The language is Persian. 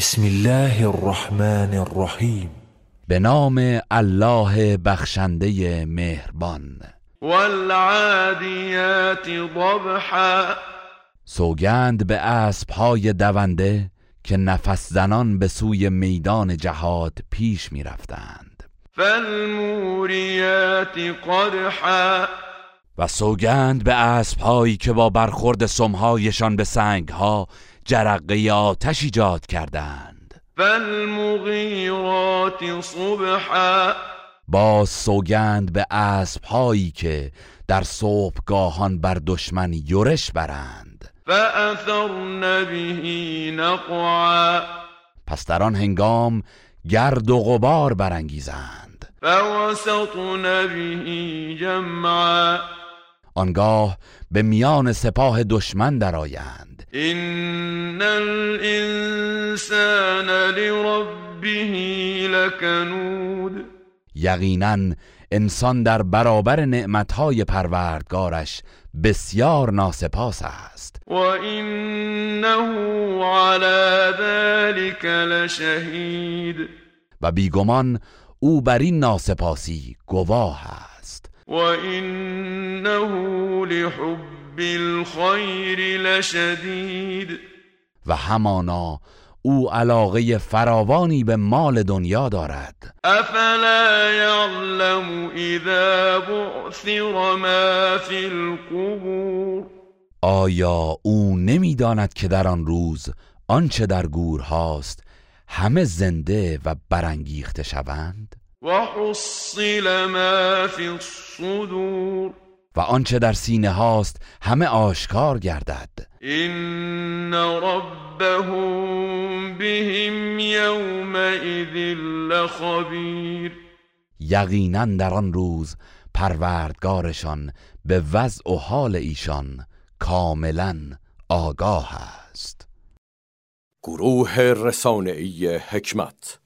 بسم الله الرحمن الرحیم به نام الله بخشنده مهربان. والعادیات ضبحا. سوگند به اسبهای دونده که نفس زنان به سوی میدان جهاد پیش می رفتند فالموریات قدحا. و سوگند به اسبهایی که با برخورد سمهایشان به سنگها جرقه آتش ایجاد کردند. فالمغیرات صبحا. با سوگند به اسبهایی که در صبحگاهان بر دشمن یورش برند. فأثرن به نقعا. پس در آن هنگام گرد و غبار برانگیزند. فوسطن به جمعا. آنگاه به میان سپاه دشمن درآیند. إن الإنسان لربه لکنود یقینا انسان در برابر نعمتهای پروردگارش بسیار ناسپاس است. وإنه على ذلك لشهید و بیگمان او بر این ناسپاسی گواه است وإنه لحب الخير لشدید و همانا او علاقه فراوانی به مال دنیا دارد. افلا يعلم اذا بعثر ما في القبور؟ آیا او نمی‌داند که در آن روز آنچه در گور هاست همه زنده و برانگیخته شوند؟ وحصل ما في الصدور. و آنچه در سینه هاست همه آشکار گردد. إن ربهم بهم يومئذ لخبير. یقینا در آن روز پروردگارشان به وضع و حال ایشان کاملا آگاه است. گروه رسانه‌ای حکمت